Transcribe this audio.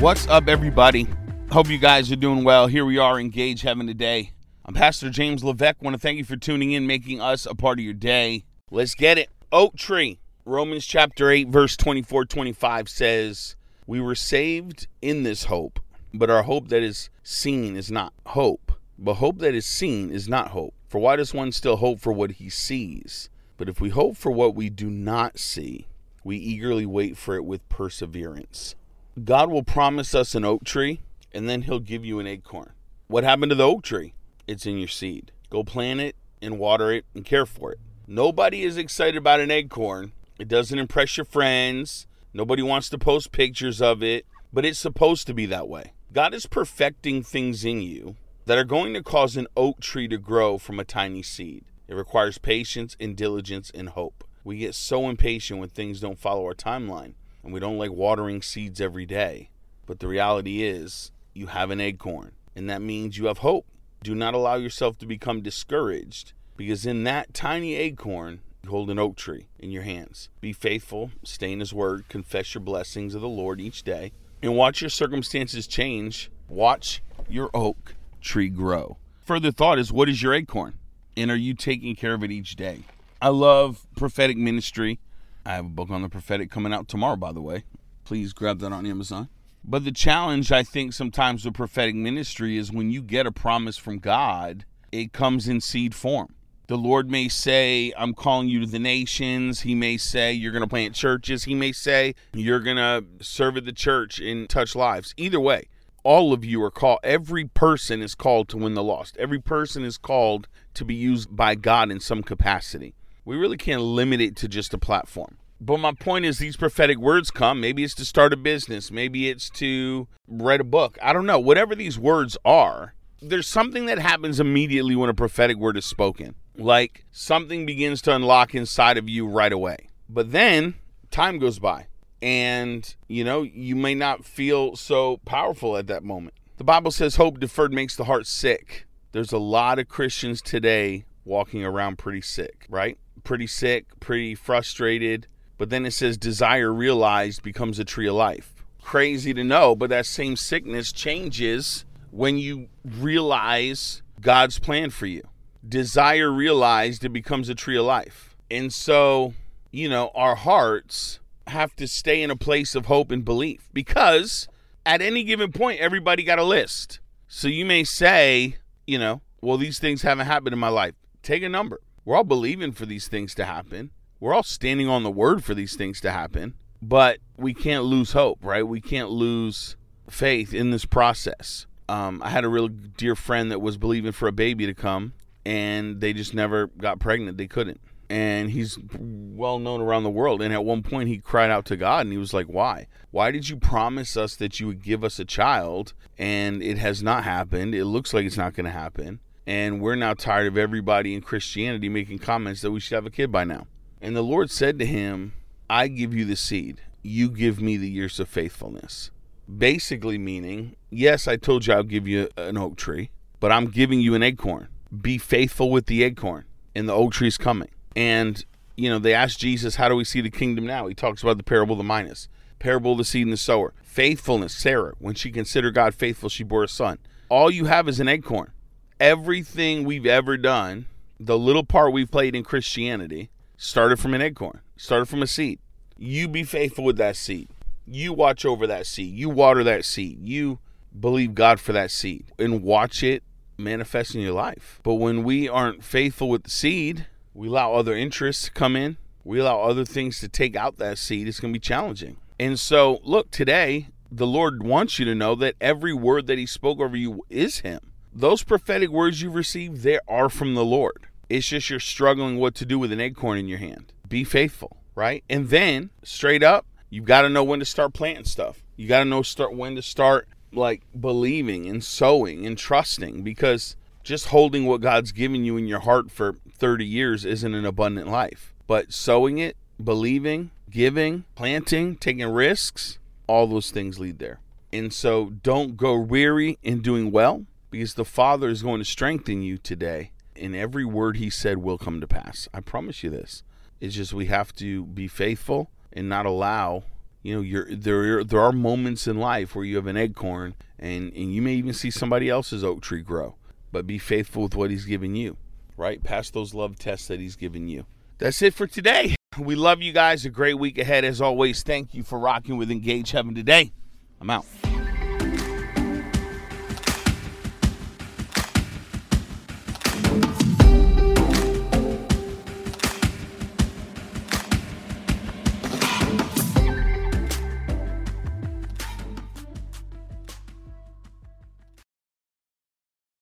What's up, everybody? Hope you guys are doing well. Here we are, Engage Heaven today. I'm Pastor James Levesque. Want to thank you for tuning in, making us a part of your day. Let's get it. Oak tree. Romans chapter 8, verse 24 25 says, We were saved in this hope, but our hope that is seen is not hope. But hope that is seen is not hope. For why does one still hope for what he sees? But if we hope for what we do not see, we eagerly wait for it with perseverance. God will promise us an oak tree, and then he'll give you an acorn. What happened to the oak tree? It's in your seed. Go plant it and water it and care for it. Nobody is excited about an acorn. It doesn't impress your friends. Nobody wants to post pictures of it, but it's supposed to be that way. God is perfecting things in you that are going to cause an oak tree to grow from a tiny seed. It requires patience and diligence and hope. We get so impatient when things don't follow our timeline and we don't like watering seeds every day. But the reality is, you have an acorn, and that means you have hope. Do not allow yourself to become discouraged because in that tiny acorn, you hold an oak tree in your hands. Be faithful, stay in His Word, confess your blessings of the Lord each day, and watch your circumstances change. Watch your oak tree grow. Further thought is what is your acorn? And are you taking care of it each day? I love prophetic ministry. I have a book on the prophetic coming out tomorrow, by the way. Please grab that on Amazon. But the challenge, I think, sometimes with prophetic ministry is when you get a promise from God, it comes in seed form. The Lord may say, I'm calling you to the nations. He may say, You're going to plant churches. He may say, You're going to serve at the church and touch lives. Either way, all of you are called. Every person is called to win the lost. Every person is called to be used by God in some capacity. We really can't limit it to just a platform. But my point is, these prophetic words come. Maybe it's to start a business. Maybe it's to write a book. I don't know. Whatever these words are, there's something that happens immediately when a prophetic word is spoken. Like something begins to unlock inside of you right away. But then time goes by and, you know, you may not feel so powerful at that moment. The Bible says hope deferred makes the heart sick. There's a lot of Christians today walking around pretty sick, right? Pretty sick, pretty frustrated. But then it says desire realized becomes a tree of life. Crazy to know, but that same sickness changes when you realize God's plan for you. Desire realized, it becomes a tree of life. And so, you know, our hearts have to stay in a place of hope and belief because at any given point, everybody got a list. So you may say, you know, well, these things haven't happened in my life. Take a number. We're all believing for these things to happen. We're all standing on the word for these things to happen. But we can't lose hope, right? We can't lose faith in this process. Um, I had a real dear friend that was believing for a baby to come, and they just never got pregnant. They couldn't. And he's well known around the world. And at one point, he cried out to God and he was like, Why? Why did you promise us that you would give us a child? And it has not happened. It looks like it's not going to happen. And we're now tired of everybody in Christianity making comments that we should have a kid by now. And the Lord said to him, I give you the seed, you give me the years of faithfulness. Basically, meaning, yes, I told you I'll give you an oak tree, but I'm giving you an acorn. Be faithful with the acorn, and the oak tree is coming. And, you know, they asked Jesus, How do we see the kingdom now? He talks about the parable of the minas, parable of the seed and the sower. Faithfulness, Sarah, when she considered God faithful, she bore a son. All you have is an acorn. Everything we've ever done, the little part we've played in Christianity, started from an acorn, started from a seed. You be faithful with that seed. You watch over that seed. You water that seed. You believe God for that seed and watch it manifest in your life. But when we aren't faithful with the seed, we allow other interests to come in, we allow other things to take out that seed, it's going to be challenging. And so, look, today, the Lord wants you to know that every word that He spoke over you is Him. Those prophetic words you've received, they are from the Lord. It's just you're struggling what to do with an acorn in your hand. Be faithful, right? And then, straight up, you've got to know when to start planting stuff. You got to know start when to start like believing and sowing and trusting because just holding what God's given you in your heart for 30 years isn't an abundant life. But sowing it, believing, giving, planting, taking risks, all those things lead there. And so don't go weary in doing well because the Father is going to strengthen you today. And every word He said will come to pass. I promise you this. It's just we have to be faithful and not allow you know, you're there. There are moments in life where you have an acorn, and and you may even see somebody else's oak tree grow. But be faithful with what He's given you, right? Pass those love tests that He's given you. That's it for today. We love you guys. A great week ahead as always. Thank you for rocking with Engage Heaven today. I'm out.